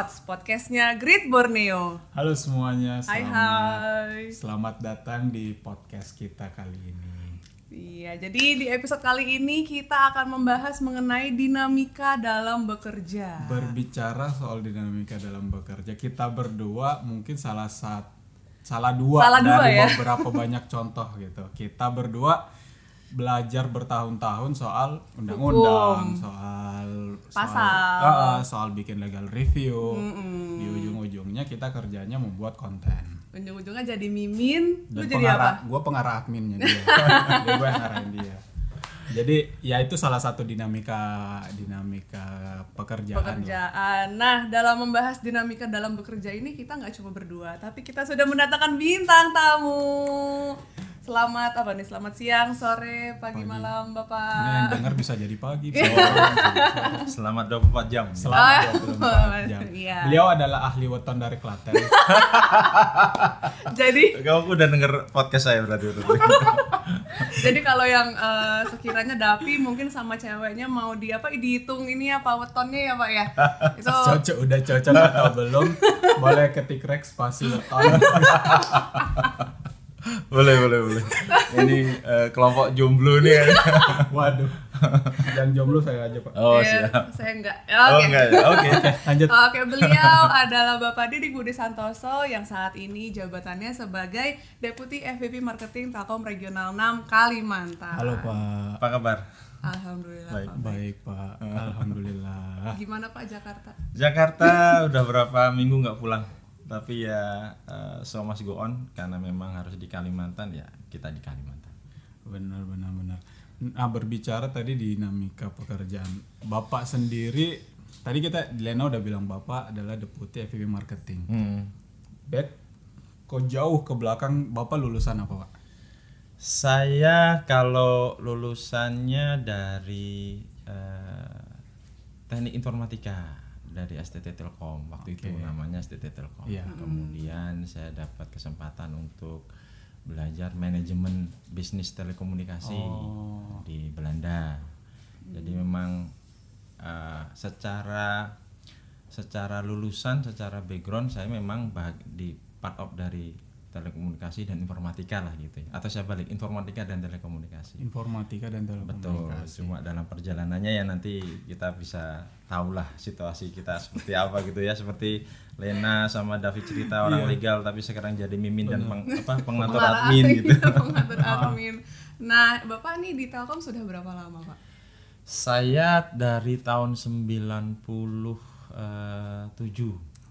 Pods, podcastnya Great Borneo. Halo semuanya, Hai selamat, hai. selamat datang di podcast kita kali ini. Iya, jadi di episode kali ini kita akan membahas mengenai dinamika dalam bekerja. Berbicara soal dinamika dalam bekerja, kita berdua mungkin salah satu salah dua Salah dua dari ya. beberapa banyak contoh gitu. Kita berdua belajar bertahun-tahun soal undang-undang, soal Pasal. soal, Ah, soal bikin legal review. Di ujung-ujungnya kita kerjanya membuat konten. Ujung-ujungnya jadi mimin, lu jadi apa? gue pengarah adminnya dia dia gue yang ngarahin dia jadi ya itu salah satu dinamika dinamika pekerjaan. Pekerjaan. Nah, dalam membahas dinamika dalam bekerja ini kita nggak cuma berdua, tapi kita sudah mendatangkan bintang tamu. Selamat apa nih? Selamat siang, sore, pagi, malam, ini Bapak. yang dengar bisa jadi pagi bisa Selamat 24 jam. selama 24 jam Iya. beliau adalah ahli weton dari Klaten Jadi Kamu udah denger podcast saya berarti itu. Jadi kalau yang eh, sekiranya Dapi mungkin sama ceweknya mau di apa dihitung ini apa wetonnya ya Pak ya. Itu cocok udah cocok atau belum boleh ketik rek spasi weton boleh, boleh, boleh. Ini eh, kelompok jomblo nih. waduh yang jomblo saya aja pak Oh, ya, siap. saya enggak. Ya, Oh, Oke. enggak ya. Oke. lanjut Oke, beliau adalah Bapak Didi Budi Santoso yang saat ini jabatannya sebagai Deputi FVP Marketing Telkom Regional 6 Kalimantan. halo pak Apa kabar? Alhamdulillah. Baik. Pak. baik pak alhamdulillah Gimana Pak Jakarta? Jakarta udah berapa minggu nggak pulang. Tapi ya eh, so must go on karena memang harus di Kalimantan ya kita di Kalimantan. benar benar benar nah berbicara tadi dinamika pekerjaan bapak sendiri tadi kita Lena udah bilang bapak adalah deputi FVP marketing Hmm. bet kok jauh ke belakang bapak lulusan apa pak Saya kalau lulusannya dari eh, teknik informatika dari STT Telkom waktu itu namanya STT Telkom. Iya. Kemudian saya dapat kesempatan untuk belajar manajemen bisnis telekomunikasi Oh. di Belanda. Jadi memang eh, secara secara lulusan, secara background saya memang di part of dari telekomunikasi dan informatika lah gitu ya. Atau saya balik informatika dan telekomunikasi. informatika dan Betul. telekomunikasi Cuma dalam perjalanannya ya nanti kita bisa tahulah situasi kita seperti apa gitu ya. Seperti Lena sama David cerita orang legal tapi sekarang jadi mimin dan peng- apa pengatur admin gitu. Pengatur admin. Nah, Bapak nih di Telkom sudah berapa lama, Pak? Saya dari tahun 97.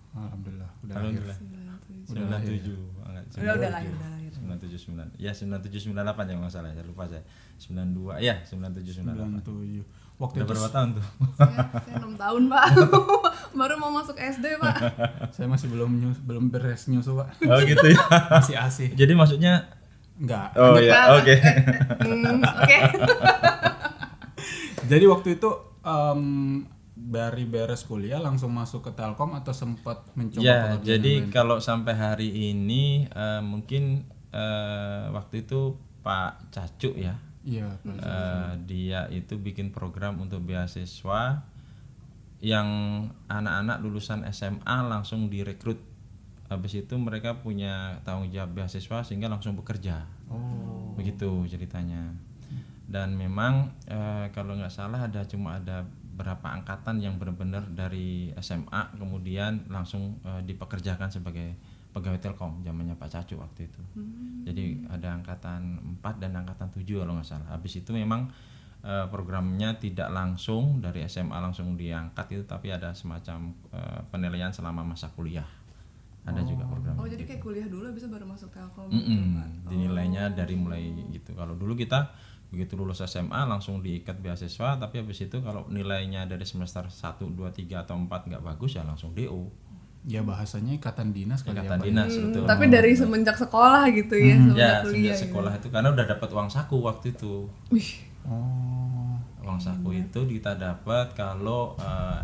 alhamdulillah udah Alhamdulillah. Udah 97. Enggak, Udah lahir, udah lahir. 979. Ya 97 98 ya nggak salah, saya lupa saya. 92. Ya, 97 98. 97 waktu Udah itu berapa tahun tuh? Saya, saya 6 tahun, Pak. Baru mau masuk SD, Pak. saya masih belum nyus, belum beres nyusu pak oh gitu ya. masih asih Jadi maksudnya enggak Oh ya, oke. Hmm, Oke. jadi waktu itu em, dari beres kuliah langsung masuk ke Telkom atau sempat mencoba Ya, jadi kalau sampai hari ini eh, mungkin eh, waktu itu Pak Cacuk ya, iya Pak. eh, dia itu bikin program untuk beasiswa yang anak-anak lulusan SMA langsung direkrut. Habis itu mereka punya tanggung jawab beasiswa sehingga langsung bekerja. oh Begitu ceritanya. Dan memang eh, kalau nggak salah ada cuma ada berapa angkatan yang benar-benar dari SMA kemudian langsung eh, dipekerjakan sebagai pegawai Telkom zamannya Pak Cacu waktu itu. Jadi ada angkatan 4 dan angkatan 7 kalau nggak salah. Habis itu memang eh, programnya tidak langsung dari SMA langsung diangkat itu tapi ada semacam eh, penilaian selama masa kuliah. Ada juga program. Oh, jadi kayak kuliah dulu bisa baru masuk Telkom Mm-mm, gitu, Pak. dinilainya dari mulai gitu kalau dulu kita begitu lulus SMA langsung diikat beasiswa tapi habis itu kalau nilainya dari semester 1, 2, 3 atau 4 nggak bagus ya langsung DO ya bahasanya ikatan dinas kali ya ikatan Pak. dinas betul Tapi dari semenjak sekolah gitu ya, semenjak ya kuliah. sejak gitu. sekolah itu karena udah dapat uang saku waktu itu Wih, Oh. uang saku itu kita dapat kalau eh,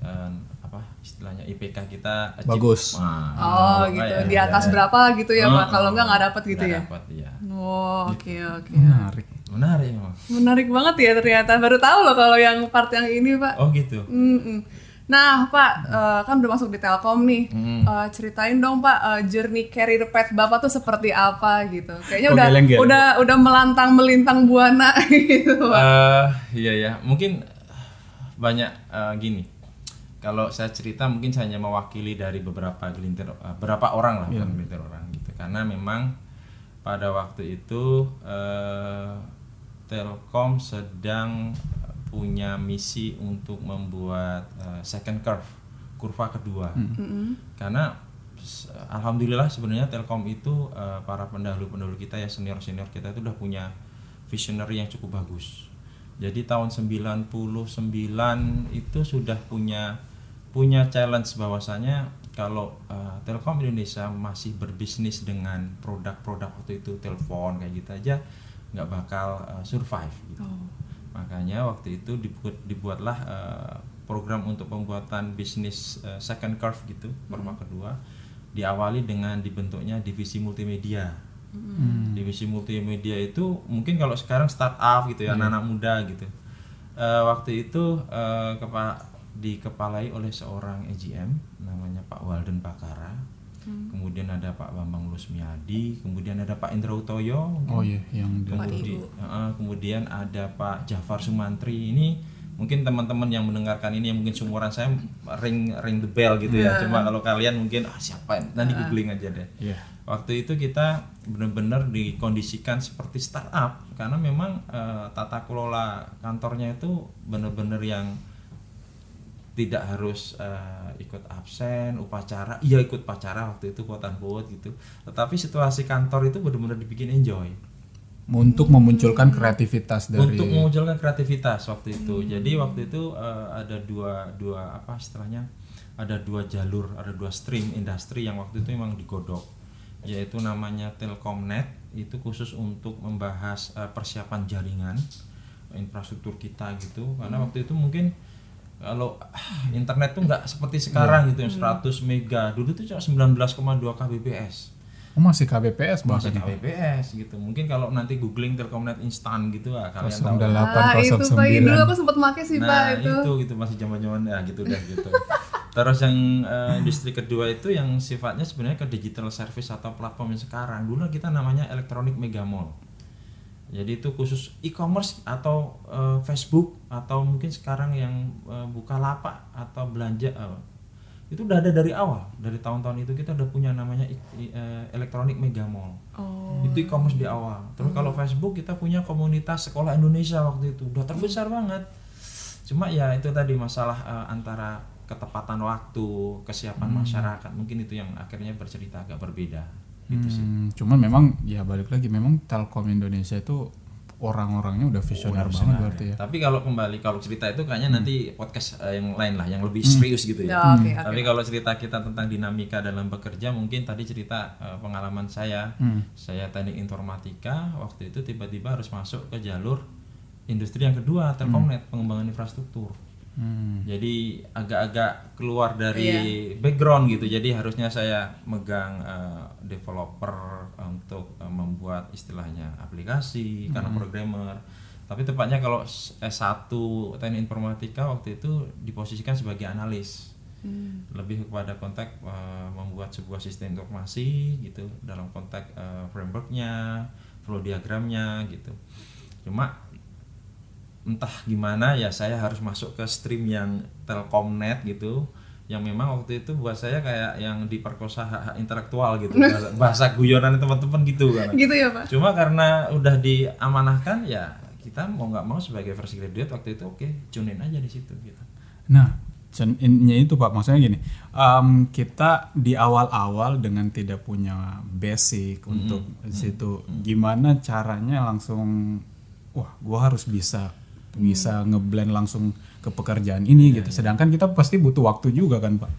eh, apa istilahnya IPK kita achieve. Bagus. Nah, oh gitu, ya di atas berapa gitu ya Pak? Oh, Kalau enggak nggak dapat gitu nggak ya? dapat, iya. Oh, oke oke. Menarik. Menarik emang Menarik banget ya ternyata. Baru tahu loh kalau yang part yang ini Pak. oh gitu Mm-mm. Nah Pak, eh, kan udah masuk di Telkom nih. Hmm. Eh, ceritain dong Pak, eh, journey career path Bapak tuh seperti apa gitu. Kayaknya Oh, udah geleng-geleng. udah udah melantang melintang buana gitu Pak. Eh, iya ya mungkin banyak eh, gini kalau saya cerita mungkin saya hanya mewakili dari beberapa gelintir eh, beberapa orang lah bukan gelintir orang gitu karena memang pada waktu itu eh, Telkom sedang punya misi untuk membuat eh, second curve kurva kedua. Karena s- alhamdulillah sebenarnya Telkom itu eh, para pendahulu-pendahulu kita ya senior-senior kita itu udah punya visionary yang cukup bagus. Jadi tahun 99 itu sudah punya punya challenge bahwasanya kalau eh, Telkom Indonesia masih berbisnis dengan produk-produk waktu itu telepon kayak gitu aja nggak bakal eh, survive gitu. Makanya waktu itu dibuat dibuatlah eh, program untuk pembuatan bisnis eh, second curve gitu, kurva kedua diawali dengan dibentuknya divisi multimedia. Divisi multimedia itu mungkin kalau sekarang startup gitu ya, anak-anak muda gitu. Eh, waktu itu eh, kepa- dikepalai oleh seorang EGM namanya Pak Walden Pakara. Kemudian ada Pak Bambang Lusmiadi, kemudian ada Pak Indra Utoyo, Oh iya, yang di- Kemudi- Heeh, kemudian ada Pak Jafar Sumantri. Ini mungkin teman-teman yang mendengarkan ini yang mungkin seumuran saya ring ring the bell gitu ya. Cuma kalau kalian mungkin ah siapa nanti googling aja deh. Iya. waktu itu kita benar-benar dikondisikan seperti startup karena memang eh, tata kelola kantornya itu benar-benar yang tidak harus eh, ikut absen upacara. Iya ikut upacara waktu itu quote unquote gitu. Tetapi situasi kantor itu benar-benar dibikin enjoy. Untuk memunculkan kreativitas dari untuk memunculkan kreativitas waktu itu. Jadi waktu itu eh, ada dua dua apa istilahnya ada dua jalur ada dua stream industri yang waktu itu memang digodok. Yaitu namanya Telkomnet itu khusus untuk membahas eh, persiapan jaringan infrastruktur kita gitu. Karena waktu itu mungkin kalau internet tuh nggak seperti sekarang gitu yang 100 mega. Dulu tuh cuma 19,2 kbps. Oh, masih KBPS masih kbps gitu. Mungkin kalau nanti googling Telkomnet instan gitu ah, kalian tahu. 08 Ah, itu Pak, Iya, dulu aku sempat make sih Pak nah itu. itu gitu masih zaman zaman ya gitu deh gitu. Terus yang eh, industri kedua itu yang sifatnya sebenarnya ke digital service atau platform yang sekarang. Dulu kita namanya elektronik mega mall jadi itu khusus e-commerce atau eh, Facebook atau mungkin sekarang yang eh, buka lapak atau belanja eh, itu udah ada dari awal dari tahun-tahun itu kita udah punya namanya eh, elektronik mega mall Oh. itu e-commerce di awal. Terus kalau Facebook kita punya komunitas sekolah Indonesia waktu itu udah terbesar banget. Cuma ya itu tadi masalah eh, antara ketepatan waktu, kesiapan masyarakat mungkin itu yang akhirnya bercerita agak berbeda. Gitu sih. Hmm, cuman memang ya balik lagi memang Telkom Indonesia itu orang-orangnya udah visioner banget Visioner, berarti ya. Tapi kalau kembali kalau cerita itu kayaknya nanti podcast eh, yang lain lah yang lebih serius gitu ya. Ya, oke, oke. Tapi kalau cerita kita tentang dinamika dalam bekerja mungkin tadi cerita eh, pengalaman saya. Saya teknik informatika waktu itu tiba-tiba harus masuk ke jalur industri yang kedua Telkomnet pengembangan infrastruktur. Hmm. Jadi agak-agak keluar dari background gitu. Jadi harusnya saya megang eh, developer untuk eh, membuat istilahnya aplikasi karena programmer. Tapi tepatnya kalau s- S1 teknik informatika waktu itu diposisikan sebagai analis. Lebih kepada konteks eh, membuat sebuah sistem informasi gitu dalam konteks eh, frameworknya, flow diagramnya gitu. Cuma entah gimana ya saya harus masuk ke stream yang Telkomnet gitu yang memang waktu itu buat saya kayak yang diperkosa hak, hak intelektual gitu bahasa, bahasa guyonan teman-teman gitu kan. Gitu ya Pak. cuma karena udah diamanahkan ya kita mau nggak mau sebagai fresh graduate waktu itu oke tune in aja di situ gitu. Nah, cen- innya itu Pak, maksudnya gini, em, kita di awal-awal dengan tidak punya basic untuk situ, gimana caranya langsung, wah, gua harus bisa bisa ngeblend langsung ke pekerjaan ini gitu. Sedangkan kita pasti butuh waktu juga kan Pak.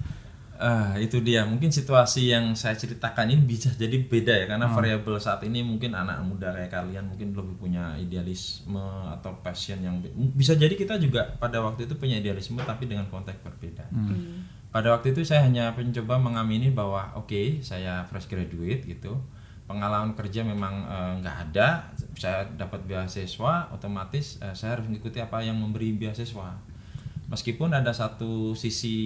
Ah, itu dia. Mungkin situasi yang saya ceritakan ini bisa jadi beda ya karena variabel saat ini mungkin anak muda kayak kalian mungkin lebih punya idealisme atau passion yang be- bisa jadi kita juga pada waktu itu punya idealisme tapi dengan konteks berbeda. Pada waktu itu saya hanya mencoba mengamini bahwa oke, saya fresh graduate gitu. Pengalaman kerja memang eh, nggak ada, saya dapat beasiswa, otomatis eh, saya harus mengikuti apa yang memberi beasiswa. Meskipun ada satu sisi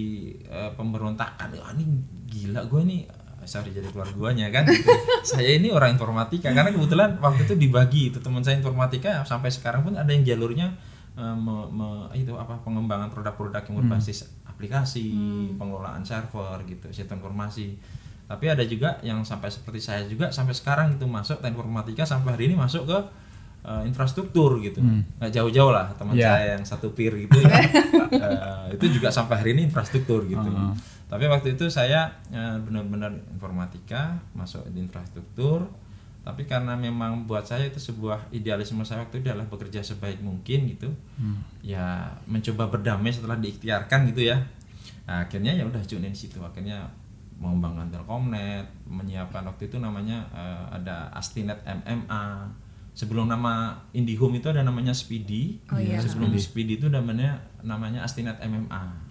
eh, pemberontakan Wah, ini gila gue nih eh, sorry jadi keluar guanya kan. Gitu. saya ini orang informatika karena kebetulan waktu itu dibagi itu teman saya informatika sampai sekarang pun ada yang jalurnya eh, me- me- itu apa pengembangan produk-produk yang berbasis aplikasi pengelolaan server gitu sistem informasi tapi ada juga yang sampai seperti saya juga sampai sekarang itu masuk teknik informatika sampai hari ini masuk ke eh, infrastruktur gitu. Nggak jauh-jauh lah teman Iya. saya yang satu peer gitu ya. Eh, itu juga sampai hari ini infrastruktur gitu. Tapi waktu itu saya eh, benar-benar informatika masuk di infrastruktur. Tapi karena memang buat saya itu sebuah idealisme saya waktu itu adalah bekerja sebaik mungkin gitu. Ya mencoba berdamai setelah diikhtiarkan gitu ya. Nah, akhirnya ya udah cunin di situ. Akhirnya mengembangkan Telkomnet menyiapkan waktu itu namanya eh, ada Astinet MMA sebelum nama IndiHome itu ada namanya Speedy. Oh, iya. sebelum Speedy. Itu namanya namanya Astinet MMA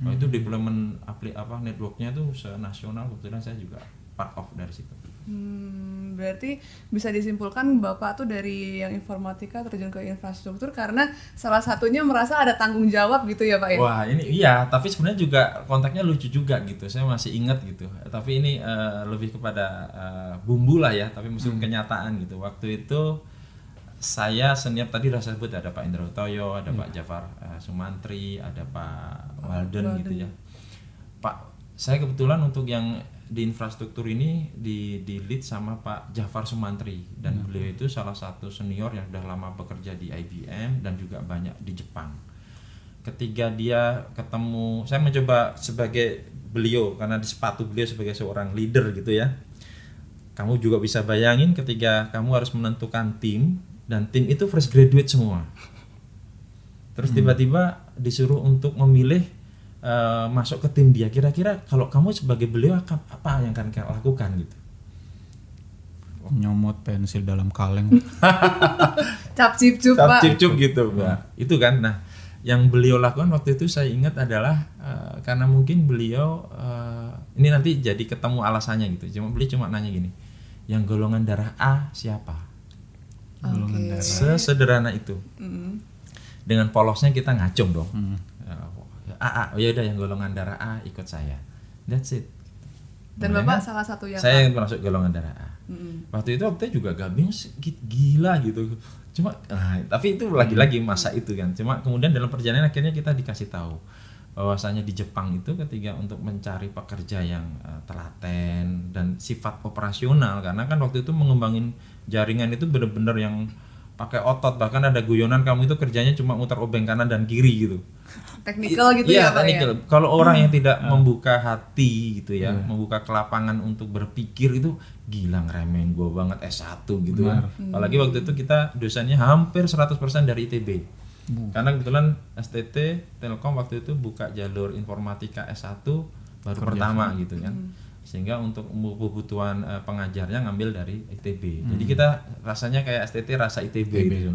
Nah, itu deployment apli apa networknya tuh senasional kebetulan saya juga part of dari situ Hmm, berarti bisa disimpulkan Bapak tuh dari yang informatika terjun ke infrastruktur karena salah satunya merasa ada tanggung jawab gitu ya Pak ya? Wah ini iya, tapi sebenarnya juga kontaknya lucu juga gitu. Saya masih ingat gitu. Tapi ini eh, lebih kepada eh, bumbu lah ya, tapi meskipun kenyataan gitu. Waktu itu saya senior tadi udah saya sebut ada Pak Indra Utoyo, ada Pak Jafar eh, Sumantri, ada Pak Walden gitu ya. Pak, saya kebetulan untuk yang di infrastruktur ini di di lead sama Pak Jafar Sumantri. Dan beliau itu salah satu senior yang sudah lama bekerja di IBM dan juga banyak di Jepang. Ketika dia ketemu saya mencoba sebagai beliau karena di sepatu beliau sebagai seorang leader gitu ya. Kamu juga bisa bayangin ketika kamu harus menentukan tim dan tim itu fresh graduate semua. Terus tiba-tiba disuruh untuk memilih eh, masuk ke tim dia kira-kira kalau kamu sebagai beliau akan apa yang akan kamu lakukan gitu? Nyomot pensil dalam kaleng. Cap cip cup Cap Pak. cip cup gitu Mbak. itu kan nah yang beliau lakukan waktu itu saya ingat adalah eh, karena mungkin beliau eh, ini nanti jadi ketemu alasannya gitu. Cuma beliau cuma nanya gini yang golongan darah A siapa? Oke. sesederhana itu. Mm. dengan polosnya kita ngacung dong. A A oh ya udah yang golongan darah A ikut saya. That's it. Dan Bapak kan, salah satu yang saya yang masuk golongan darah A. Mm. waktu itu waktu juga sedikit gila gitu. Cuma nah, tapi itu lagi-lagi masa itu kan. Cuma kemudian dalam perjalanan akhirnya kita dikasih tahu bahwasanya di Jepang itu ketika untuk mencari pekerja yang eh, telaten dan sifat operasional karena kan waktu itu mengembangin jaringan itu bener-bener yang pakai otot bahkan ada guyonan kamu itu kerjanya cuma muter obeng kanan dan kiri gitu teknikal gitu Iya, ya ya? teknikal. Kalau orang yang tidak membuka hati gitu ya, membuka kelapangan untuk berpikir itu gila ngeremehin gue banget S1 gitu ya. Apalagi waktu itu kita dosennya hampir 100% dari ITB. Karena kebetulan STT Telkom waktu itu buka jalur informatika S1 baru pertama gitu kan. Sehingga untuk kebutuhan eh, pengajarnya ngambil dari ITB. Jadi kita rasanya kayak STT rasa ITB, gitu.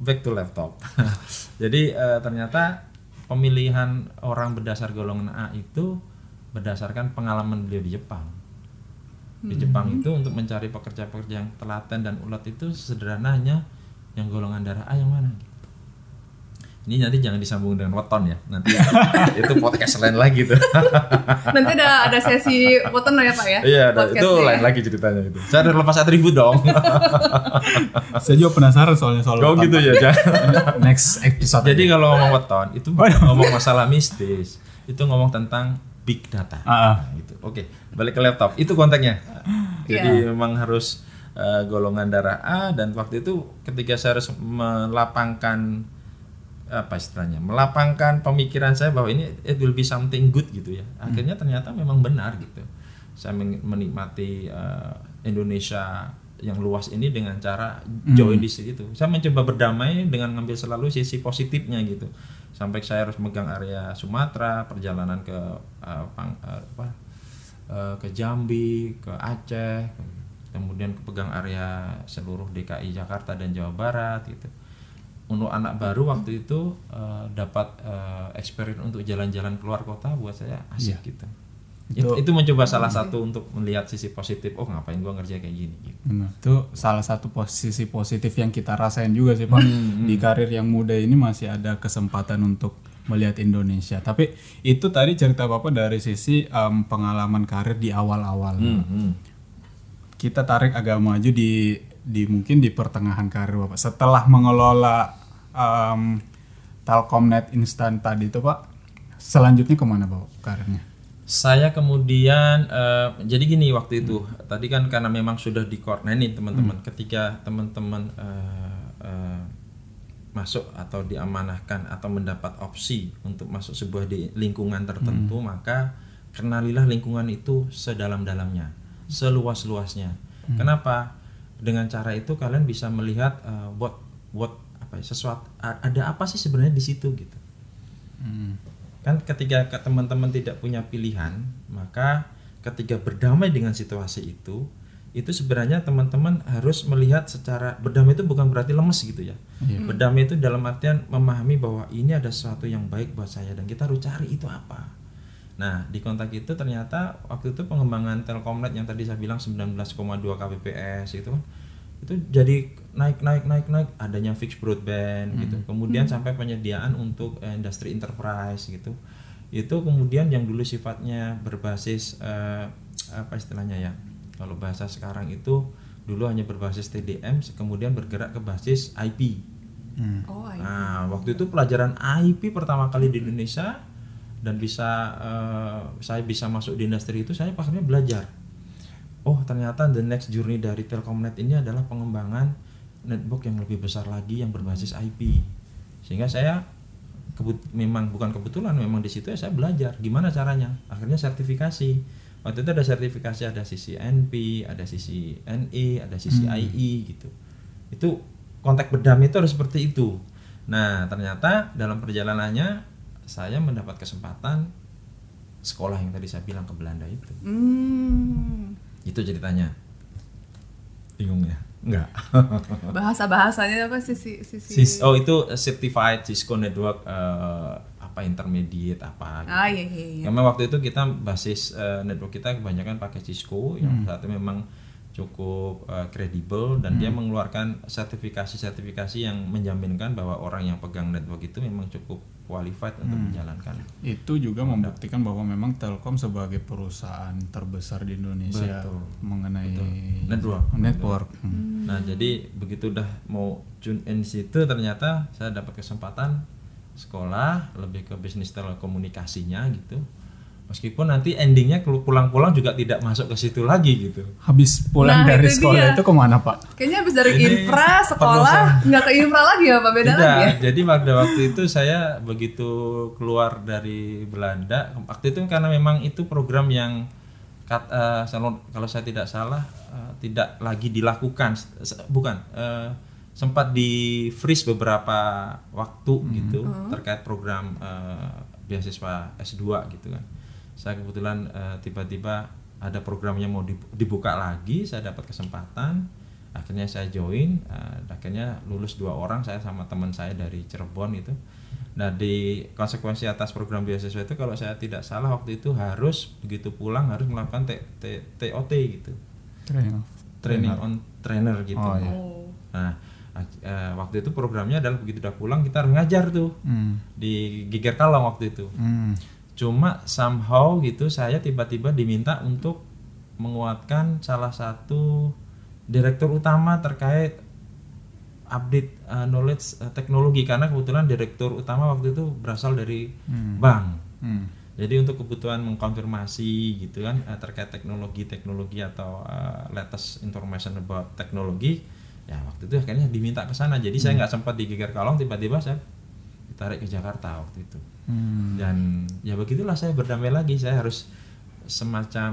Back to laptop. Jadi eh, ternyata pemilihan orang berdasar golongan A itu berdasarkan pengalaman beliau di Jepang. Di Jepang itu untuk mencari pekerja-pekerja yang telaten dan ulet itu sederhananya yang golongan darah A yang mana? Ini nanti jangan disambung dengan weton ya. Nanti itu podcast lain lagi tuh. Nanti ada ada sesi foto ya Pak ya? Iya, ada- itu Podcastnya. lain lagi ceritanya itu. Saya udah lepas atribut dong. saya juga penasaran soalnya soal Kau gitu ya, next episode Jadi kalau ngomong weton itu bukan ngomong masalah mistis, itu ngomong tentang big data. Ah, ah. Nah, gitu. Oke, balik ke laptop. Itu konteksnya. Jadi Iya. memang harus eh, golongan darah A dan waktu itu ketika saya harus melapangkan apa istilahnya, melapangkan pemikiran saya bahwa ini it will be something good gitu ya. Akhirnya ternyata memang benar gitu. Saya men- menikmati eh, Indonesia yang luas ini dengan cara join di situ. Saya mencoba berdamai dengan ngambil selalu sisi positifnya gitu. Sampai saya harus megang area Sumatera, perjalanan ke uh, pang- uh, apa, uh, ke Jambi, ke Aceh, kemudian pegang area seluruh DKI Jakarta dan Jawa Barat gitu. Untuk anak baru waktu itu uh, dapat uh, experience untuk jalan-jalan keluar kota buat saya asik gitu. Itu, itu mencoba salah satu untuk melihat sisi positif. Oh ngapain gua ngerjain kayak gini gitu. Benar. Itu salah satu posisi positif yang kita rasain juga sih Pak. Hmm, Di karir yang muda ini masih ada kesempatan untuk melihat Indonesia. Tapi itu tadi cerita Bapak dari sisi em, pengalaman karir di awal-awal. Hmm, Kita tarik agak maju di di mungkin di pertengahan karir Bapak. Setelah mengelola em, Telkomnet instan tadi itu Pak, selanjutnya ke mana Bapak karirnya? Saya kemudian eh, jadi gini waktu itu. Tadi kan karena memang sudah di nah ini teman-teman. Ketika teman-teman eh, eh, masuk atau diamanahkan atau mendapat opsi untuk masuk sebuah di lingkungan tertentu maka kenalilah lingkungan itu sedalam-dalamnya seluas-luasnya. Kenapa dengan cara itu kalian bisa melihat eh, what what apa ya, sesuatu ada apa sih sebenarnya di situ gitu. Kan ketika ke- teman-teman tidak punya pilihan maka ketika berdamai dengan situasi itu itu sebenarnya teman-teman harus melihat secara berdamai itu bukan berarti lemes gitu ya. Berdamai itu dalam artian memahami bahwa ini ada sesuatu yang baik buat saya dan kita harus cari itu apa nah di kontak itu ternyata waktu itu pengembangan Telkomnet yang tadi saya bilang 19,2 kbps itu kan itu jadi naik naik naik naik adanya fixed broadband gitu. Kemudian sampai penyediaan untuk eh, industri enterprise gitu. Itu kemudian yang dulu sifatnya berbasis eh, apa istilahnya ya kalau bahasa sekarang itu dulu hanya berbasis TDM kemudian bergerak ke basis IP Oh, iya. Nah, waktu itu pelajaran IP pertama kali di Indonesia dan bisa eh, saya bisa masuk di industri itu saya akhirnya belajar. Oh, ternyata the next journey dari Telkomnet ini adalah pengembangan network yang lebih besar lagi yang berbasis IP. Sehingga saya kebut memang bukan kebetulan memang di situ ya saya belajar gimana caranya. Akhirnya sertifikasi. Waktu itu ada sertifikasi ada sisi NP, ada sisi NE, ada sisi IE gitu. Itu kontak berdamai itu harus seperti itu. Nah, ternyata dalam perjalanannya saya mendapat kesempatan sekolah yang tadi saya bilang ke Belanda itu. Hmm. Itu ceritanya. Bingung ya? Enggak. Bahasa bahasanya apa sisi sisi. Sis- oh, itu certified Cisco network eh, apa intermediate apa gitu. Ah iya iya. iya. Karena waktu itu kita basis eh, network kita kebanyakan pakai Cisco yang saat itu memang cukup eh, kredibel dan dia mengeluarkan sertifikasi-sertifikasi yang menjaminkan bahwa orang yang pegang network itu memang cukup qualified untuk menjalankan. Itu juga membuktikan bahwa memang Telkom sebagai perusahaan terbesar di Indonesia Betul. mengenai Network. network. Hmm. Nah, jadi begitu udah mau tune in situ ternyata saya dapat kesempatan sekolah lebih ke bisnis telekomunikasinya gitu. Meskipun nanti endingnya pulang-pulang juga tidak masuk ke situ lagi gitu. Habis pulang Nah, dari itu sekolah dia. itu ke mana Pak? Kayaknya habis dari Ini infra sekolah nggak ke infra lagi ya Pak beda Tidak, lagi ya. jadi pada waktu itu saya begitu keluar dari Belanda, waktu itu karena memang itu program yang kat- eh, kalau saya tidak salah eh, tidak lagi dilakukan, bukan eh, sempat di freeze beberapa waktu gitu terkait program beasiswa S2 gitu kan. Saya kebetulan eh, tiba-tiba ada programnya mau dib- dibuka lagi, saya dapat kesempatan akhirnya saya join eh, akhirnya lulus dua orang saya sama teman saya dari Cirebon itu nah di konsekuensi atas program beasiswa itu kalau saya tidak salah waktu itu harus begitu pulang harus melakukan T- T- TOT gitu Training. training on trainer gitu Oh, iya. Oh. nah eh, waktu itu programnya adalah begitu udah pulang kita harus ngajar tuh Hmm. di Giger Kalong waktu itu Hmm. Cuma somehow gitu saya tiba-tiba diminta untuk menguatkan salah satu direktur utama terkait update uh, knowledge uh, teknologi. Karena kebetulan direktur utama waktu itu berasal dari bank. Hmm. jadi untuk kebutuhan mengkonfirmasi gitu kan uh, terkait teknologi-teknologi atau uh, latest information about teknologi ya waktu itu akhirnya diminta ke sana. Jadi saya nggak sempat di Geger Kalong tiba-tiba saya ditarik ke Jakarta waktu itu Hmm. dan ya begitulah saya berdamai lagi saya harus semacam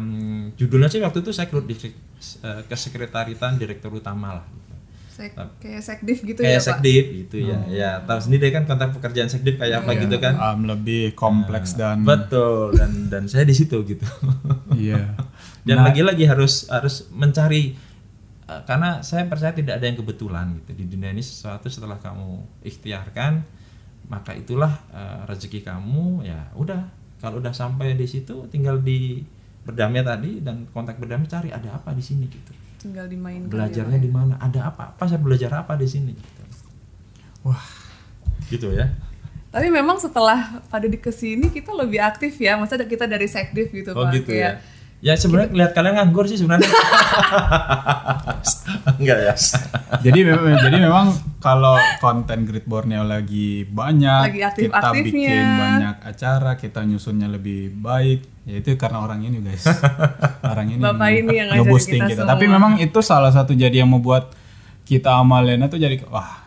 judulnya sih waktu itu saya di eh, kesekretaritan direktur utama lah. gitu. Sek, kayak sekdiv gitu kayak ya Pak? sekdiv gitu ya. Ya tahu sendiri kan kontrak pekerjaan sekdiv kayak apa gitu kan. Um, lebih kompleks dan Betul dan dan saya di situ gitu. iya. dan lagi-lagi harus harus mencari eh, karena saya percaya tidak ada yang kebetulan gitu di dunia ini sesuatu setelah kamu ikhtiarkan maka itulah eh, rezeki kamu ya udah. Kalau udah sampai di situ tinggal di berdamai tadi dan kontak berdamai cari ada apa di sini gitu. Tinggal dimainkan. belajarnya di mana? Ada apa? Apa saya belajar apa di sini gitu. Wah, gitu ya. Tapi memang setelah pada di ke sini kita lebih aktif ya. Maksudnya kita dari sekdiv gitu oh Pak. gitu Kayak- ya ya sebenarnya lihat kalian nganggur sih sebenarnya enggak ya jadi memang jadi memang kalau konten Grid Borneo lagi banyak, Lagi aktif- kita aktifnya. bikin banyak acara, kita nyusunnya lebih baik, ya itu karena orang ini guys. orang ini Bapak ini yang ngajarin nge-boosting kita kita. semua. Tapi memang itu salah satu jadi yang membuat kita amalena tuh jadi wah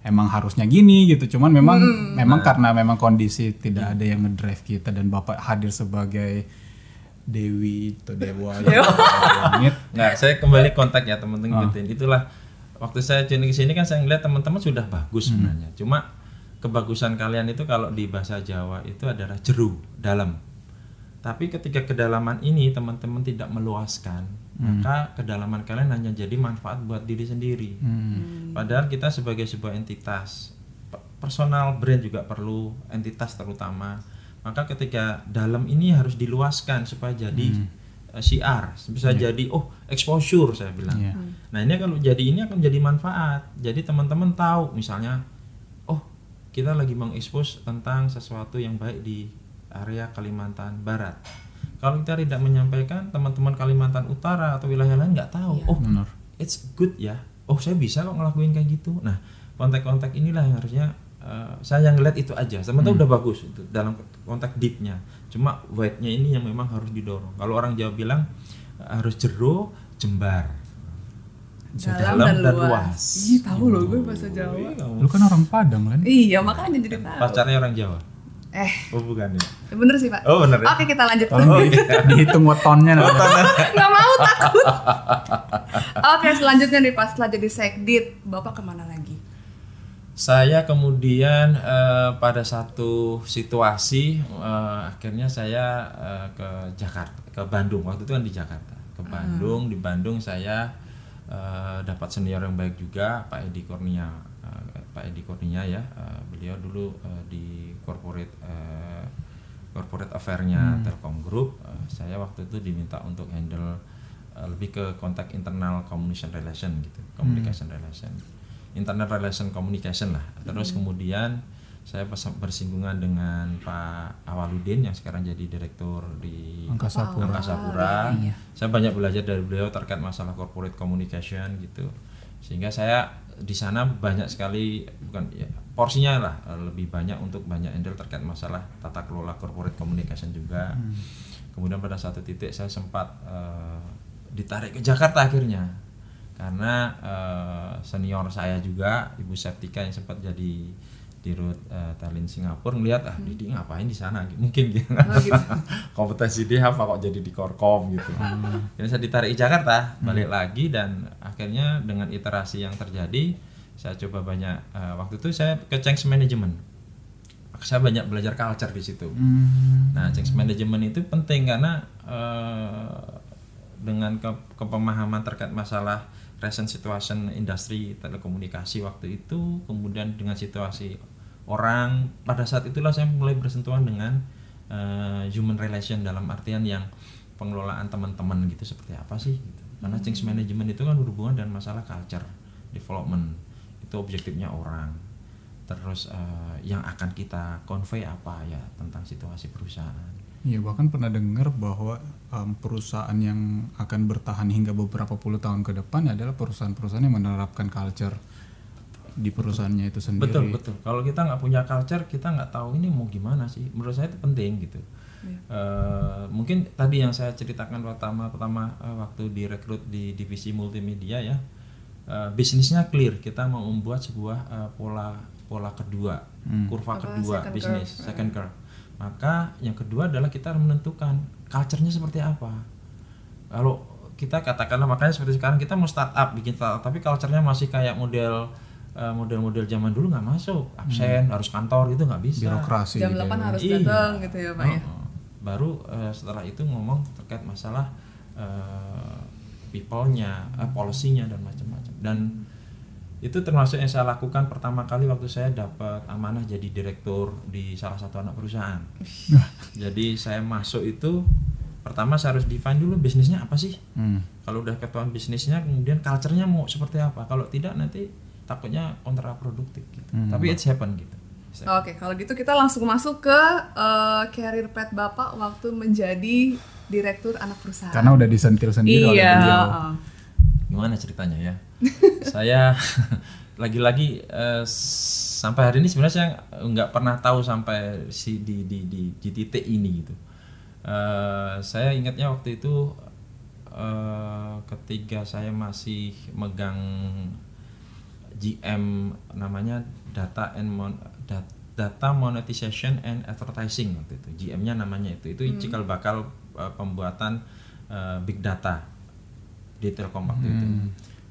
emang harusnya gini gitu. Cuman memang Hmm. memang karena memang kondisi tidak ada yang ngedrive kita dan Bapak hadir sebagai Dewi atau Dewa yang langit. Nggak, saya kembali kontak ya teman-teman gitu. Itulah waktu saya join ke sini kan saya ngeliat teman-teman sudah bagus sebenarnya. Cuma kebagusan kalian itu kalau di bahasa Jawa itu adalah jeru, dalam. Tapi ketika kedalaman ini teman-teman tidak meluaskan, maka kedalaman kalian hanya jadi manfaat buat diri sendiri. Padahal kita sebagai sebuah entitas, pe- personal brand juga perlu, entitas terutama. Maka ketika dalam ini harus diluaskan supaya jadi eh, siar, bisa jadi oh exposure saya bilang. Iya. Nah ini kalau jadi ini akan jadi manfaat. Jadi teman-teman tahu misalnya, oh kita lagi mengekspos tentang sesuatu yang baik di area Kalimantan Barat. Kalau kita tidak menyampaikan, teman-teman Kalimantan Utara atau wilayah lain nggak tahu. Oh Benar. it's good ya. Oh saya bisa kok ngelakuin kayak gitu. Nah kontak-kontak inilah yang harusnya eh, saya yang ngeliat itu aja. Teman-teman udah bagus itu dalam kontak deepnya. Cuma white-nya ini yang memang harus didorong. Kalau orang Jawa bilang eh, harus jero, jembar. Dalam, dan, luas. Ih, tahu loh gue bahasa Jawa. Lu kan orang Padang kan? Iya, makanya jadi tahu. Pacarnya orang Jawa. Eh, Oh bukan ya. ya bener sih, Pak. Oh bener ya. Oke, kita lanjut. Tolong di- dihitung wetonnya. Nggak mau takut. Oke, selanjutnya nih pas setelah jadi sekdit, Bapak ke mana lagi? Saya kemudian eh, pada satu situasi eh, akhirnya saya eh, ke Jakarta, ke Bandung. Waktu itu kan di Jakarta. Ke Bandung, di Bandung saya eh, dapat senior yang baik juga, Pak Edi Kurnia. Eh, Pak Edi Kurnia ya, eh, beliau dulu eh, di corporate eh, corporate affair-nya Telkom Group. Eh, saya waktu itu diminta untuk handle eh, lebih ke kontak internal communication relation gitu, communication relation internal relation communication lah. Terus kemudian saya bersinggungan dengan Pak Awaludin yang sekarang jadi direktur di Angkasa Pura. Angkasa Pura. Saya banyak belajar dari beliau terkait masalah corporate communication gitu. Sehingga saya di sana banyak sekali bukan ya, porsinya lah lebih banyak untuk banyak handle terkait masalah tata kelola corporate communication juga. Kemudian pada satu titik saya sempat eh, ditarik ke Jakarta akhirnya karena eh, senior saya juga Ibu Septika yang sempat jadi dirut eh, Talin Singapura ngelihat ah Didi ngapain di sana? Mungkin gitu. Kompetensi dia apa kok jadi di Korkom gitu. Jadi saya ditarik Jakarta balik lagi dan akhirnya dengan iterasi yang terjadi saya coba banyak eh, waktu itu saya ke change management. Saya banyak belajar culture di situ. Hmm. Nah, change management itu penting karena eh, dengan ke, kepemahaman terkait masalah recent situation industri telekomunikasi waktu itu, kemudian dengan situasi orang, pada saat itulah saya mulai bersentuhan dengan eh, human relation dalam artian yang pengelolaan teman-teman gitu seperti apa sih? Gitu. Karena change management itu kan berhubungan dengan masalah culture development itu objektifnya orang terus eh, yang akan kita convey apa ya tentang situasi perusahaan Iya bahkan pernah dengar bahwa um, perusahaan yang akan bertahan hingga beberapa puluh tahun ke depan adalah perusahaan-perusahaan yang menerapkan culture di perusahaannya itu sendiri. betul betul. Kalau kita nggak punya culture kita nggak tahu ini mau gimana sih. Menurut saya itu penting gitu. Eh, mungkin tadi yang saya ceritakan pertama pertama eh, waktu direkrut di divisi multimedia ya. Eh, bisnisnya clear. Kita mau membuat sebuah eh, pola pola kedua kurva Apa, kedua second bisnis curve. second curve maka yang kedua adalah kita harus menentukan culture-nya seperti apa kalau kita katakanlah makanya seperti sekarang kita mau startup bikin startup tapi culture-nya masih kayak model eh, model-model zaman dulu nggak masuk absen harus kantor gitu nggak bisa birokrasi Jam gitu 8 ya. harus Iya. datang gitu ya, Pak ya. Oh, baru eh, setelah itu ngomong terkait masalah eh, people-nya, eh, policy-nya dan macam-macam. Dan itu termasuk yang saya lakukan pertama kali waktu saya dapat amanah jadi direktur di salah satu anak perusahaan. jadi saya masuk itu pertama saya harus define dulu bisnisnya apa sih. Hmm. Kalau udah ketahuan bisnisnya, kemudian culture-nya mau seperti apa. Kalau tidak nanti takutnya kontraproduktif gitu. Tapi it's happen gitu. Oke, kalau gitu kita langsung masuk ke eh, career path Bapak waktu menjadi direktur anak perusahaan. karena udah disentil sendiri oleh iya. beliau heeh. Gimana ceritanya ya? Saya lagi-lagi eh, sampai hari ini sebenarnya saya nggak pernah tahu sampai si di di di, di titik ini gitu. Eh, saya ingatnya waktu itu eh, ketika saya masih megang GM namanya data and mon, dat- data monetization and advertising waktu itu. GM-nya namanya itu. Itu cikal bakal uh, pembuatan uh, big data di Telkom waktu itu.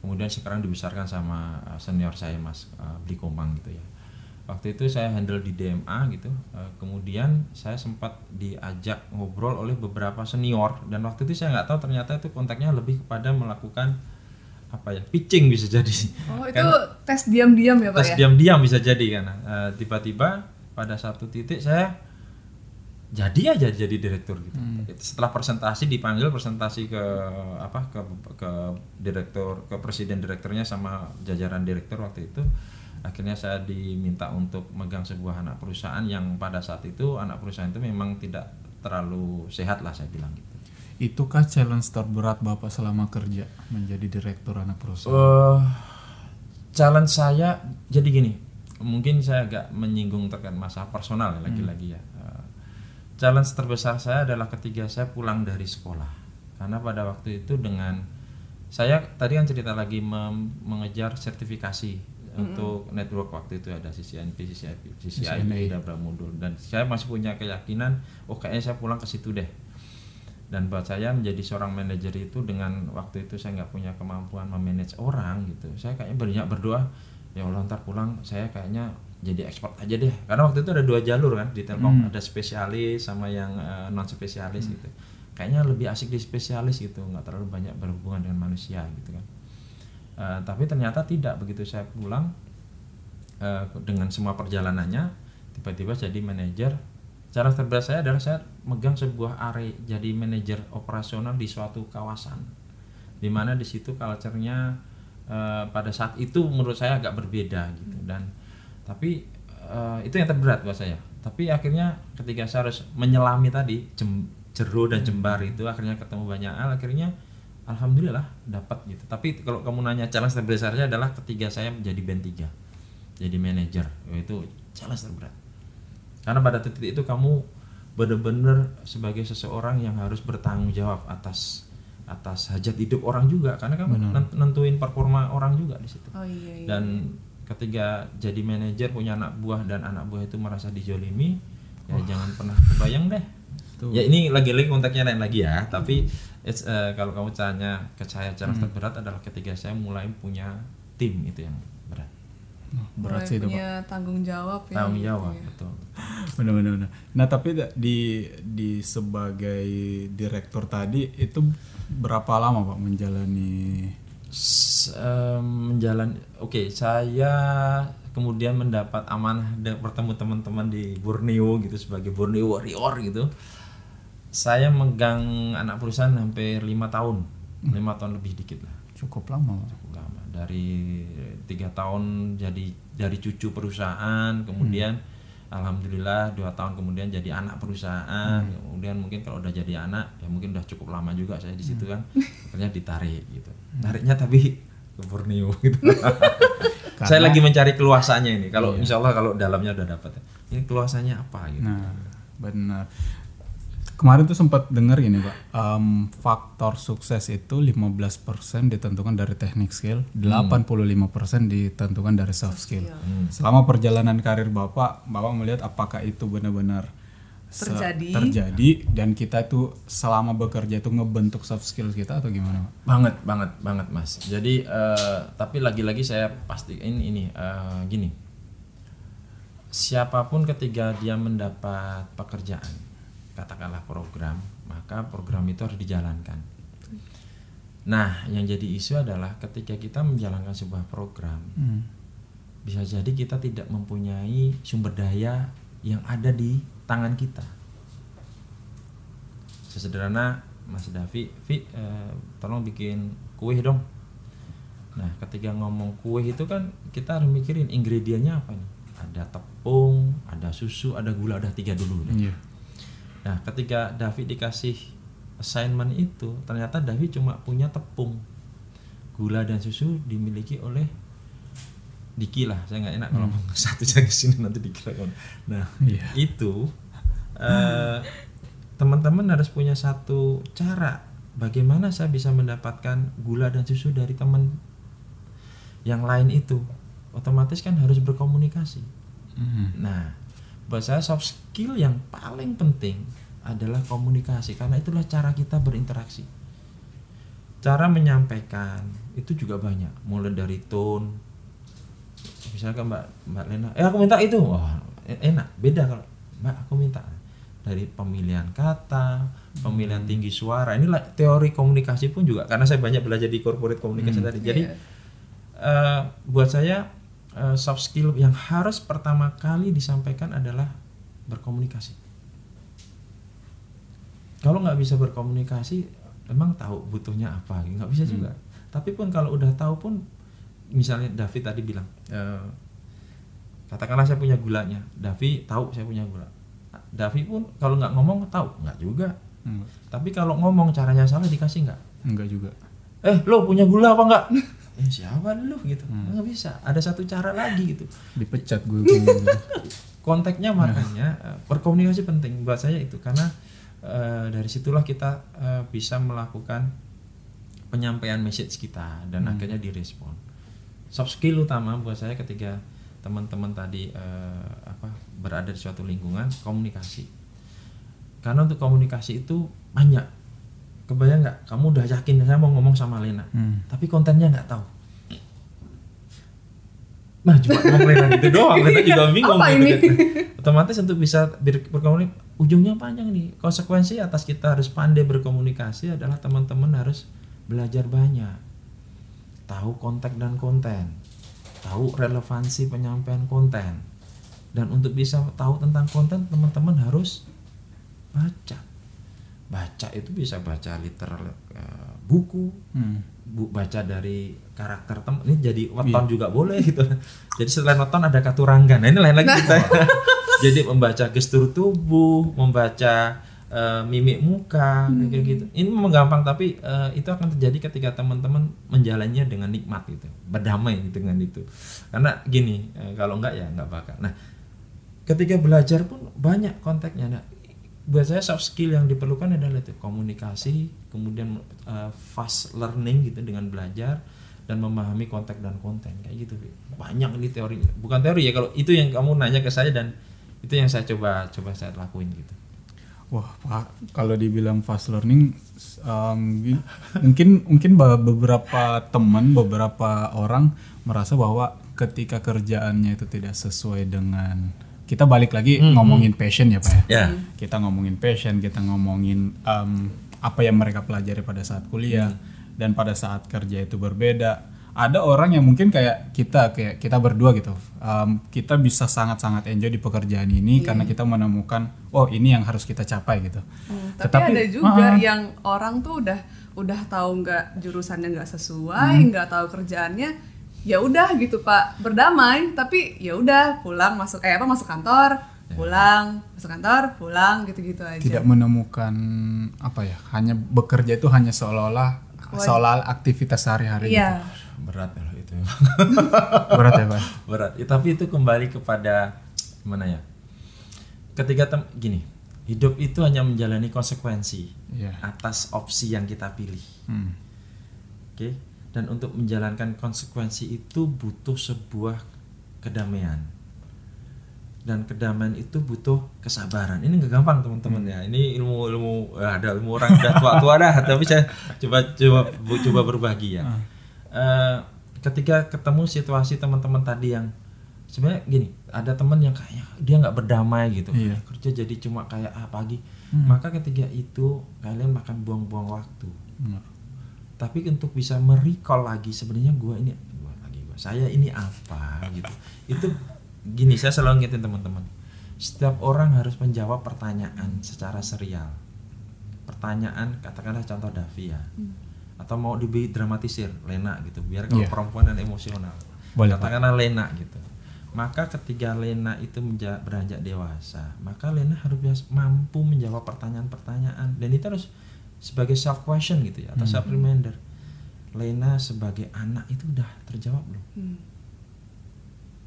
Kemudian sekarang dibesarkan sama uh, senior saya Mas uh, Bli Komang gitu ya. Waktu itu saya handle di DMA gitu Uh, kemudian saya sempat diajak ngobrol oleh beberapa senior. Dan waktu itu saya nggak tahu ternyata itu kontaknya lebih kepada melakukan apa ya pitching bisa jadi. Oh, itu tes diam-diam ya, Pak tes ya? diam-diam bisa jadi kan. Eh, tiba-tiba pada satu titik saya jadi aja jadi direktur gitu. Setelah presentasi dipanggil presentasi ke apa ke ke direktur ke presiden direkturnya sama jajaran direktur waktu itu. Akhirnya saya diminta untuk megang sebuah anak perusahaan yang pada saat itu anak perusahaan itu memang tidak terlalu sehat lah saya bilang gitu. Itukah challenge terberat bapak selama kerja menjadi direktur anak perusahaan? Eh, challenge saya jadi gini, mungkin saya agak menyinggung terkait masalah personal ya, lagi-lagi ya. Challenge terbesar saya adalah ketika saya pulang dari sekolah, karena pada waktu itu dengan saya tadi kan cerita lagi mem- mengejar sertifikasi untuk network. Waktu itu ada CCNP, CCIP, CCIP, dan beberapa modul dan saya masih punya keyakinan, oh kayaknya saya pulang ke situ deh. Dan buat saya menjadi seorang manajer itu dengan waktu itu saya nggak punya kemampuan memanage orang gitu. Saya kayaknya banyak berdoa ya Allah ntar pulang. Saya kayaknya jadi expert aja deh. Karena waktu itu ada dua jalur kan di Telkom. Ada spesialis sama yang non spesialis gitu. Kayaknya lebih asik di spesialis gitu nggak terlalu banyak berhubungan dengan manusia gitu kan. Eh, tapi ternyata tidak. Begitu saya pulang eh, dengan semua perjalanannya tiba-tiba jadi manajer. Cara terberat saya adalah saya megang sebuah area jadi manajer operasional di suatu kawasan. Di mana di situ culture-nya eh, pada saat itu menurut saya agak berbeda gitu. Dan tapi eh, itu yang terberat buat saya. Tapi akhirnya ketika saya harus menyelami tadi jem, jero dan jembar itu akhirnya ketemu banyak hal akhirnya alhamdulillah dapat gitu. Tapi kalau kamu nanya challenge terbesarnya adalah ketika saya menjadi band 3 jadi manajer itu challenge terberat. Karena pada titik itu kamu benar-benar sebagai seseorang yang harus bertanggung jawab atas atas hajat hidup orang juga karena kamu nen- nentuin performa orang juga di situ. Oh iya, iya. dan ketika jadi manajer punya anak buah dan anak buah itu merasa dijolimi ya jangan pernah kebayang deh ya ini lagi-lagi konteksnya lain lagi ya tapi it's, eh, kalau kamu tanya ke saya challenge terberat adalah ketika saya mulai punya tim itu yang berat berat Mulai sih itu pak punya tanggung jawab ya. tanggung gitu jawab ya. betul benar-benar benar. nah tapi di di sebagai direktur tadi itu berapa lama pak menjalani menjalan oke saya kemudian mendapat amanah dan bertemu teman-teman di Borneo gitu sebagai Borneo warrior gitu. Saya megang anak perusahaan hampir lima tahun lima tahun lebih dikit lah. Cukup lama. Cukup lama. Dari tiga tahun jadi dari cucu perusahaan kemudian alhamdulillah dua tahun kemudian jadi anak perusahaan. Kemudian mungkin kalau udah jadi anak ya mungkin udah cukup lama juga saya di situ kan. Akhirnya ditarik gitu. Tariknya tapi ke Borneo gitu. Saya lagi mencari keluasannya ini. Kalau insya Allah kalau dalamnya udah dapat ini keluasannya apa gitu. Nah, benar. Kemarin tuh sempat dengar gini, Pak. em, faktor sukses itu 15% ditentukan dari teknik skill, 85% ditentukan dari soft skill. Selama perjalanan karir Bapak, Bapak melihat apakah itu benar-benar Terjadi. terjadi dan kita tuh selama bekerja itu ngebentuk soft skill kita atau gimana Pak? banget banget banget mas jadi eh, tapi lagi-lagi saya pastiin ini eh, gini siapa pun ketika dia mendapat pekerjaan katakanlah program maka program itu harus dijalankan nah yang jadi isu adalah ketika kita menjalankan sebuah program Hmm. bisa jadi kita tidak mempunyai sumber daya yang ada di tangan kita sesederhana Mas Davi, Vi, eh, tolong bikin kue dong. Nah, ketika ngomong kue itu kan kita harus mikirin ingredientnya apa nih? Ada tepung, ada susu, ada gula, ada tiga dulu. deh. Iya. Nah, ketika Davi dikasih assignment itu, ternyata Davi cuma punya tepung, gula dan susu dimiliki oleh Diki lah. Saya nggak enak kalau ngomong satu saya ke sini nanti dikira Nah, Iya. itu eh, teman-teman harus punya satu cara bagaimana saya bisa mendapatkan gula dan susu dari teman yang lain itu. Otomatis kan harus berkomunikasi. Hmm. Nah, buat saya soft skill yang paling penting adalah komunikasi karena itulah cara kita berinteraksi. Cara menyampaikan itu juga banyak, mulai dari tone. Misalkan Mbak Mbak Lena, eh aku minta itu, wah e- enak, beda kalau Mbak aku minta dari pemilihan kata, pemilihan tinggi suara. Inilah teori komunikasi pun juga karena saya banyak belajar di corporate komunikasi tadi. Jadi Iya. eh, buat saya eh, soft skill yang harus pertama kali disampaikan adalah berkomunikasi. Kalau nggak bisa berkomunikasi, emang tahu butuhnya apa? Nggak bisa juga. Tapi pun kalau udah tahu pun, misalnya David tadi bilang, eh, katakanlah saya punya gulanya, Davi tahu saya punya gula. Davi pun kalau nggak ngomong tahu, nggak juga. Enggak. Tapi kalau ngomong caranya salah dikasih nggak? Enggak juga. eh lo punya gula apa enggak eh siapa lu gitu. Nggak bisa. Ada satu cara lagi gitu. Dipecat gue. konteksnya makanya eh, berkomunikasi penting buat saya itu. Karena eh, dari situlah kita eh, bisa melakukan penyampaian message kita dan akhirnya direspon. Soft skill utama buat saya ketika teman-teman tadi eh, apa berada di suatu lingkungan komunikasi. Karena untuk komunikasi itu banyak kebayang nggak? Kamu udah yakin saya mau ngomong sama Lena Hmm. tapi kontennya nggak tahu. Nah cuma ngomong Lena gitu doang. Lena juga bingung Apa gitu ini? kan. otomatis untuk bisa ber- berkomunikasi ujungnya panjang nih. Konsekuensi atas kita harus pandai berkomunikasi adalah teman-teman harus belajar banyak. Tahu konteks dan konten. Tahu relevansi penyampaian konten. Dan untuk bisa tahu tentang konten teman-teman harus baca baca itu bisa baca literal eh, buku Hmm. bu, baca dari karakter teman ini jadi weton juga boleh gitu. Jadi selain weton ada katurangan nah ini lain lagi kita. Jadi membaca gestur tubuh membaca eh, mimik muka kayak gitu. Ini memang gampang tapi eh, itu akan terjadi ketika teman-teman menjalannya dengan nikmat gitu berdamai dengan itu. Karena gini eh, kalau enggak ya enggak bakal. Nah ketika belajar pun banyak konteksnya nah buat saya soft skill yang diperlukan adalah itu komunikasi kemudian uh, fast learning gitu dengan belajar dan memahami konteks dan konten kayak gitu banyak ini teori bukan teori ya kalau itu yang kamu nanya ke saya dan itu yang saya coba coba saya lakuin gitu. Wah, Pak, kalau dibilang fast learning, um, mungkin mungkin beberapa teman, beberapa orang merasa bahwa ketika kerjaannya itu tidak sesuai dengan kita balik lagi ngomongin passion ya Pak ya. ya Kita ngomongin passion, kita ngomongin um, apa yang mereka pelajari pada saat kuliah dan pada saat kerja itu berbeda. Ada orang yang mungkin kayak kita kayak kita berdua gitu. um, kita bisa sangat-sangat enjoy di pekerjaan ini karena kita menemukan oh ini yang harus kita capai gitu. Hmm, tapi Tetapi- ada juga ah. yang orang tuh udah udah tahu nggak jurusannya nggak sesuai, Hmm. nggak tahu kerjaannya, ya udah gitu pak berdamai. Tapi ya udah pulang masuk eh apa masuk kantor, pulang masuk kantor, pulang gitu-gitu aja. tidak menemukan apa ya hanya bekerja itu hanya seolah-olah seolah aktivitas sehari-hari Iya. berat ya loh itu gitu. berat ya pak berat Ya, tapi itu kembali kepada mana ya ketika tem gini hidup itu hanya menjalani konsekuensi Iya. atas opsi yang kita pilih Hmm. oke dan untuk menjalankan konsekuensi itu butuh sebuah kedamaian. Dan kedamaian itu butuh kesabaran. Ini nggak gampang teman-teman ya. Ini ilmu ilmu eh, ada ilmu orang udah tua-tua dah. Tapi saya coba coba bu- coba berbagi ya. Eh, ketika ketemu situasi teman-teman tadi yang sebenarnya gini ada teman yang kayak dia nggak berdamai gitu. Iya. kerja jadi cuma kayak ah pagi. Maka ketika itu kalian makan buang-buang waktu. Benar. Tapi untuk bisa merecall lagi sebenarnya gua ini gua lagi gua saya ini apa gitu. Itu gini saya selalu ngingetin teman-teman. Setiap orang harus menjawab pertanyaan secara serial. Pertanyaan katakanlah contoh Davi ya. Atau mau dibi dramatisir Lena gitu. Biar kalau Iya. perempuan dan emosional. Boleh, Pak. katakanlah Lena gitu. Maka ketika Lena itu beranjak dewasa maka Lena harus mampu menjawab pertanyaan-pertanyaan. Dan itu harus sebagai self question gitu ya atau self reminder Lena sebagai anak itu udah terjawab belum? Hmm.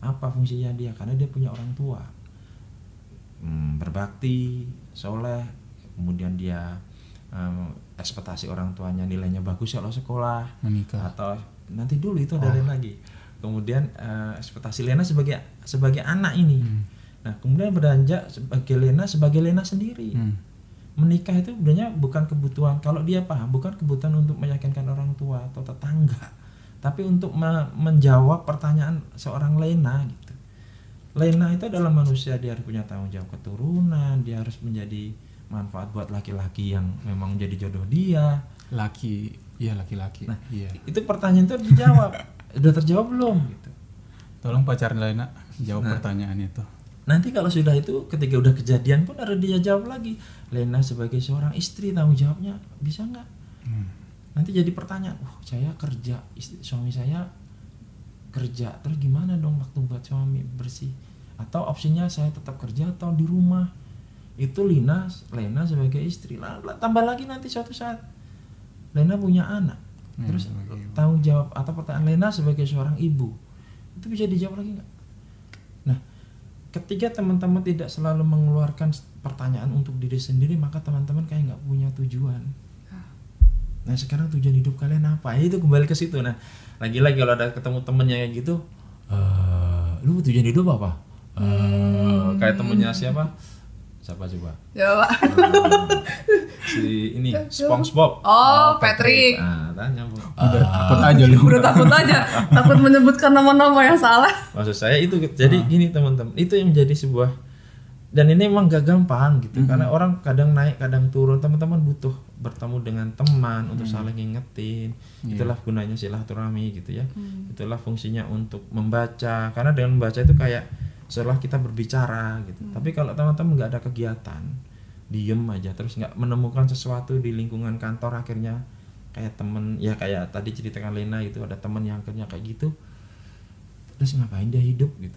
apa fungsinya dia? Karena dia punya orang tua. Hmm, berbakti soleh kemudian dia em, ekspektasi orang tuanya nilainya bagus kalau sekolah Menikah. atau nanti dulu itu ada lain lagi. Kemudian eh, ekspektasi Lena sebagai sebagai anak ini. Nah kemudian beranjak sebagai Lena sebagai Lena sendiri. Hmm. Menikah itu sebenarnya bukan kebutuhan kalau dia paham bukan kebutuhan untuk meyakinkan orang tua atau tetangga tapi untuk me- menjawab pertanyaan seorang Lena gitu Lena itu adalah manusia dia harus punya tanggung jawab keturunan dia harus menjadi manfaat buat laki-laki yang memang menjadi jodoh dia Laki, iya laki-laki. Nah, iya. itu pertanyaan itu dijawab udah terjawab belum gitu Tolong pacar Lena jawab Nah. pertanyaan itu. Nanti kalau sudah itu ketika udah kejadian pun harus dia jawab lagi Lena sebagai seorang istri tanggung jawabnya bisa nggak? Hmm. nanti jadi pertanyaan wah saya kerja istri, suami saya kerja terus gimana dong waktu buat suami bersih? Atau opsinya saya tetap kerja atau di rumah? Itu Lina Lena sebagai istri. Lah tambah lagi nanti suatu saat Lena punya anak. Hmm, terus ibu. tanggung jawab atau pertanyaan Lena sebagai seorang ibu itu bisa dijawab lagi nggak ketika teman-teman tidak selalu mengeluarkan pertanyaan untuk diri sendiri maka teman-teman kayak nggak punya tujuan Nah sekarang tujuan hidup kalian apa? Ya itu kembali ke situ. Nah lagi-lagi kalau ada ketemu temennya kayak gitu, eh lu tujuan hidup apa? Eh, kayak temennya siapa? Siapa coba? Coba. Si ini SpongeBob. Oh, Patrick. Ah, tanya bu. Udah takut aja lu. Udah takut aja, takut menyebutkan nama-nama yang salah. Maksud saya itu jadi gini teman-teman, itu yang menjadi sebuah dan ini emang gak gampang gitu karena orang kadang naik kadang turun teman-teman butuh bertemu dengan teman untuk saling ngingetin itulah gunanya silaturahmi gitu ya itulah fungsinya untuk membaca karena dengan membaca itu kayak setelah kita berbicara gitu tapi kalau teman-teman nggak ada kegiatan diem aja terus nggak menemukan sesuatu di lingkungan kantor akhirnya kayak temen ya kayak tadi ceritakan Lena itu ada temen yang akhirnya kayak gitu terus ngapain dia hidup gitu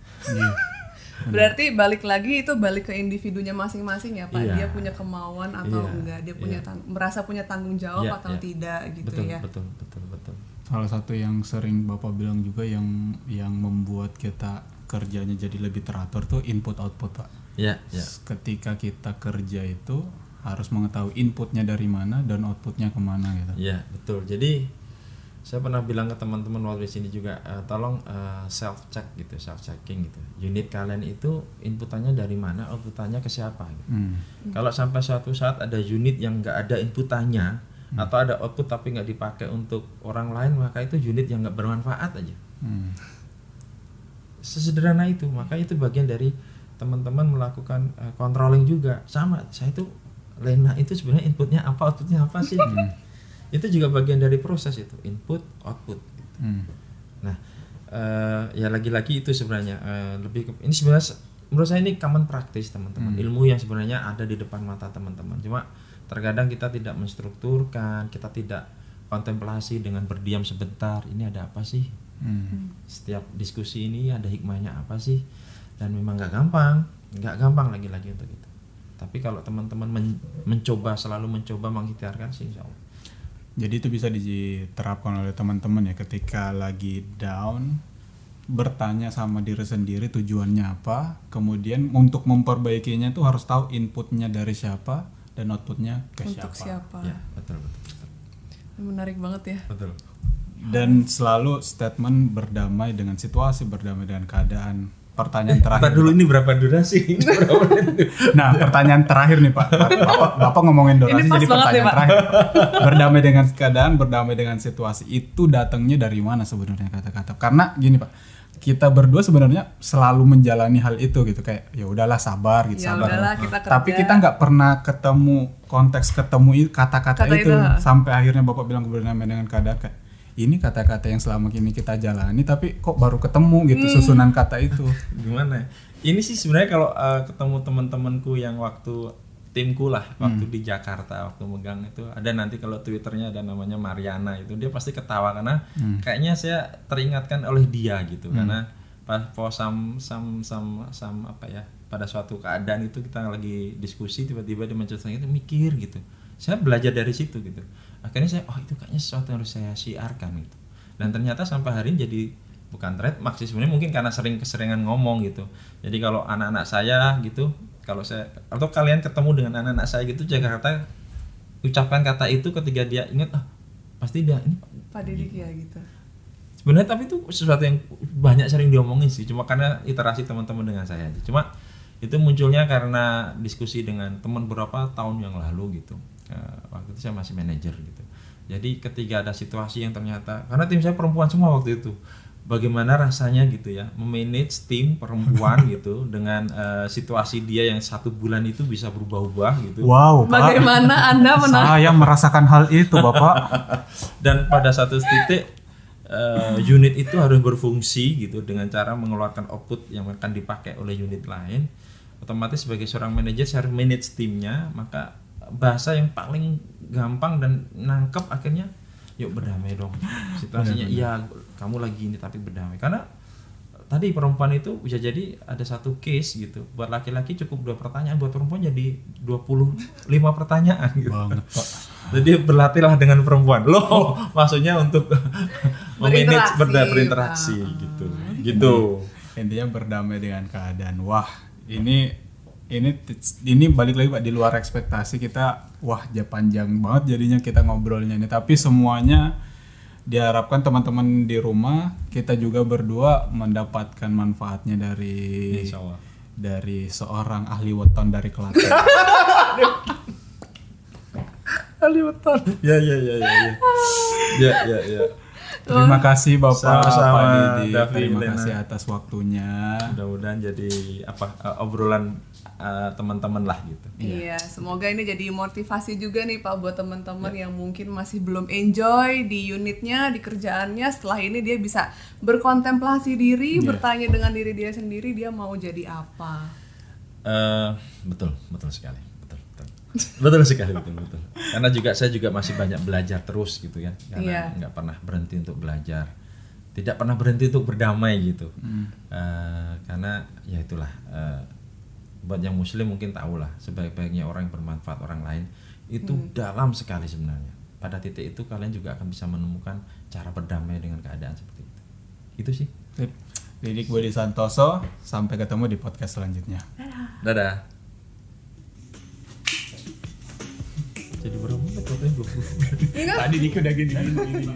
Iya. Berarti balik lagi itu balik ke individunya masing-masing ya Pak. Iya. Dia punya kemauan atau Iya, enggak, dia punya iya. tang- merasa punya tanggung jawab Iya, atau iya. tidak gitu betul, ya. betul betul betul Salah satu yang sering Bapak bilang juga yang yang membuat kita kerjanya jadi lebih teratur tuh input output, Pak. ya ya Ketika kita kerja itu harus mengetahui inputnya dari mana dan outputnya ke mana gitu. ya betul jadi saya pernah bilang ke teman-teman waktu di sini juga eh, tolong self check gitu self checking gitu unit kalian itu inputannya dari mana outputannya ke siapa gitu. Hmm. Kalau sampai suatu saat ada unit yang nggak ada inputannya atau ada output tapi nggak dipakai untuk orang lain maka itu unit yang nggak bermanfaat aja. Hmm. Sesederhana itu maka itu bagian dari teman-teman melakukan eh, controlling juga sama saya itu Lena itu sebenarnya inputnya apa outputnya apa sih? itu juga bagian dari proses itu input output. Hmm. Nah, eh, ya lagi-lagi itu sebenarnya eh, lebih ke, ini sebenarnya se- menurut saya ini common practice teman-teman ilmu yang sebenarnya ada di depan mata teman-teman. Cuma terkadang kita tidak menstrukturkan, kita tidak kontemplasi dengan berdiam sebentar. Ini ada apa sih? Hmm. Setiap diskusi ini ada hikmahnya apa sih? Dan memang nggak gampang, nggak gampang lagi-lagi untuk itu. Tapi kalau teman-teman men- mencoba selalu mencoba mengikhtiarkan sih, insya Allah. Jadi itu bisa diterapkan oleh teman-teman ya ketika lagi down bertanya sama diri sendiri tujuannya apa, kemudian untuk memperbaikinya tuh harus tahu inputnya dari siapa dan outputnya ke Untuk siapa. siapa? Ya, betul betul. betul. Menarik banget ya. Betul. Dan selalu statement berdamai dengan situasi, berdamai dengan keadaan. pertanyaan Ntar terakhir. dulu ini berapa durasi? Nah, pertanyaan terakhir nih Pak. Bapak, Bapak ngomongin durasi Ini pas jadi banget pertanyaan nih, Pak. terakhir. Berdamai dengan keadaan, berdamai dengan situasi itu datangnya dari mana sebenarnya kata-kata? Karena gini Pak, kita berdua sebenarnya selalu menjalani hal itu gitu kayak ya udahlah sabar gitu Ya sabar. udahlah, kita Tapi kita nggak pernah ketemu konteks ketemu kata-kata Kata itu itu. sampai akhirnya Bapak bilang berdamai dengan keadaan kayak ini kata-kata yang selama ini kita jalani tapi kok baru ketemu gitu Hmm. susunan kata itu. Gimana? ya? Ini sih sebenarnya kalau eh, ketemu teman-temanku yang waktu timku lah waktu di Jakarta waktu megang itu ada nanti kalau twitternya ada namanya Mariana itu dia pasti ketawa karena kayaknya saya teringatkan oleh dia gitu karena pas pos sam sam sam sam apa ya pada suatu keadaan itu kita lagi diskusi tiba-tiba dia menceritakan itu mikir gitu saya belajar dari situ gitu akhirnya saya oh itu kayaknya sesuatu yang harus saya siarkan gitu. Dan ternyata sampai hari ini jadi bukan trademark sih sebenarnya mungkin karena sering keseringan ngomong gitu. Jadi kalau anak-anak saya gitu kalau saya atau kalian ketemu dengan anak-anak saya gitu Jakarta ucapkan kata itu ketika dia ingat ah pasti dia ini Pak Didik ya gitu. sebenarnya tapi itu sesuatu yang banyak sering diomongin sih cuma karena iterasi teman-teman dengan saya aja. Cuma itu munculnya karena diskusi dengan teman beberapa tahun yang lalu gitu Eh, waktu itu saya masih manajer gitu jadi ketika ada situasi yang ternyata karena tim saya perempuan semua waktu itu bagaimana rasanya gitu ya memanage tim perempuan gitu dengan eh, situasi dia yang satu bulan itu bisa berubah-ubah gitu Wow, Pak. Bagaimana Anda menang? Saya merasakan hal itu, Bapak. dan pada satu titik eh, unit itu harus berfungsi gitu dengan cara mengeluarkan output yang akan dipakai oleh unit lain otomatis sebagai seorang manajer saya harus manage timnya maka bahasa yang paling gampang dan nangkep akhirnya yuk berdamai dong situasinya iya kamu lagi ini tapi berdamai karena tadi perempuan itu bisa jadi ada satu case gitu buat laki-laki cukup dua pertanyaan buat perempuan jadi 25 pertanyaan gitu Banget, Pak. jadi berlatihlah dengan perempuan. Loh, maksudnya untuk memanage Berinteraksi, berda berinteraksi Pak. gitu. Gitu. Intinya berdamai dengan keadaan. Wah, ini ini ini balik lagi Pak di luar ekspektasi kita. Wah, ja panjang banget jadinya kita ngobrolnya ini. Tapi semuanya diharapkan teman-teman di rumah kita juga berdua mendapatkan manfaatnya dari dari seorang ahli weton dari Klaten. Kalimantan. Ya ya ya ya ya. Ya ya ya. Terima kasih Bapak Sama-sama, Pak Didi. David, Terima Lena. kasih atas waktunya. Mudah-mudahan jadi apa eh, obrolan eh, teman-teman lah gitu. Iya, semoga ini jadi motivasi juga nih Pak buat teman-teman yang mungkin masih belum enjoy di unitnya, di kerjaannya. Setelah ini dia bisa berkontemplasi diri, bertanya dengan diri dia sendiri dia mau jadi apa. Eh, betul, betul sekali. Betul, sekali, betul, betul. Karena juga saya juga masih banyak belajar terus gitu kan. Karena Iya. nggak pernah berhenti untuk belajar. Tidak pernah berhenti untuk berdamai gitu. Eh, karena ya itulah eh, buat yang muslim mungkin tahu lah sebaik-baiknya orang yang bermanfaat orang lain itu dalam sekali sebenarnya. Pada titik itu kalian juga akan bisa menemukan cara berdamai dengan keadaan seperti itu. Itu sih. Sip. Didik Budi Santoso, sampai ketemu di podcast selanjutnya. Dadah. Jadi berapa menit waktunya? 20 Tadi Diki udah gini, gini.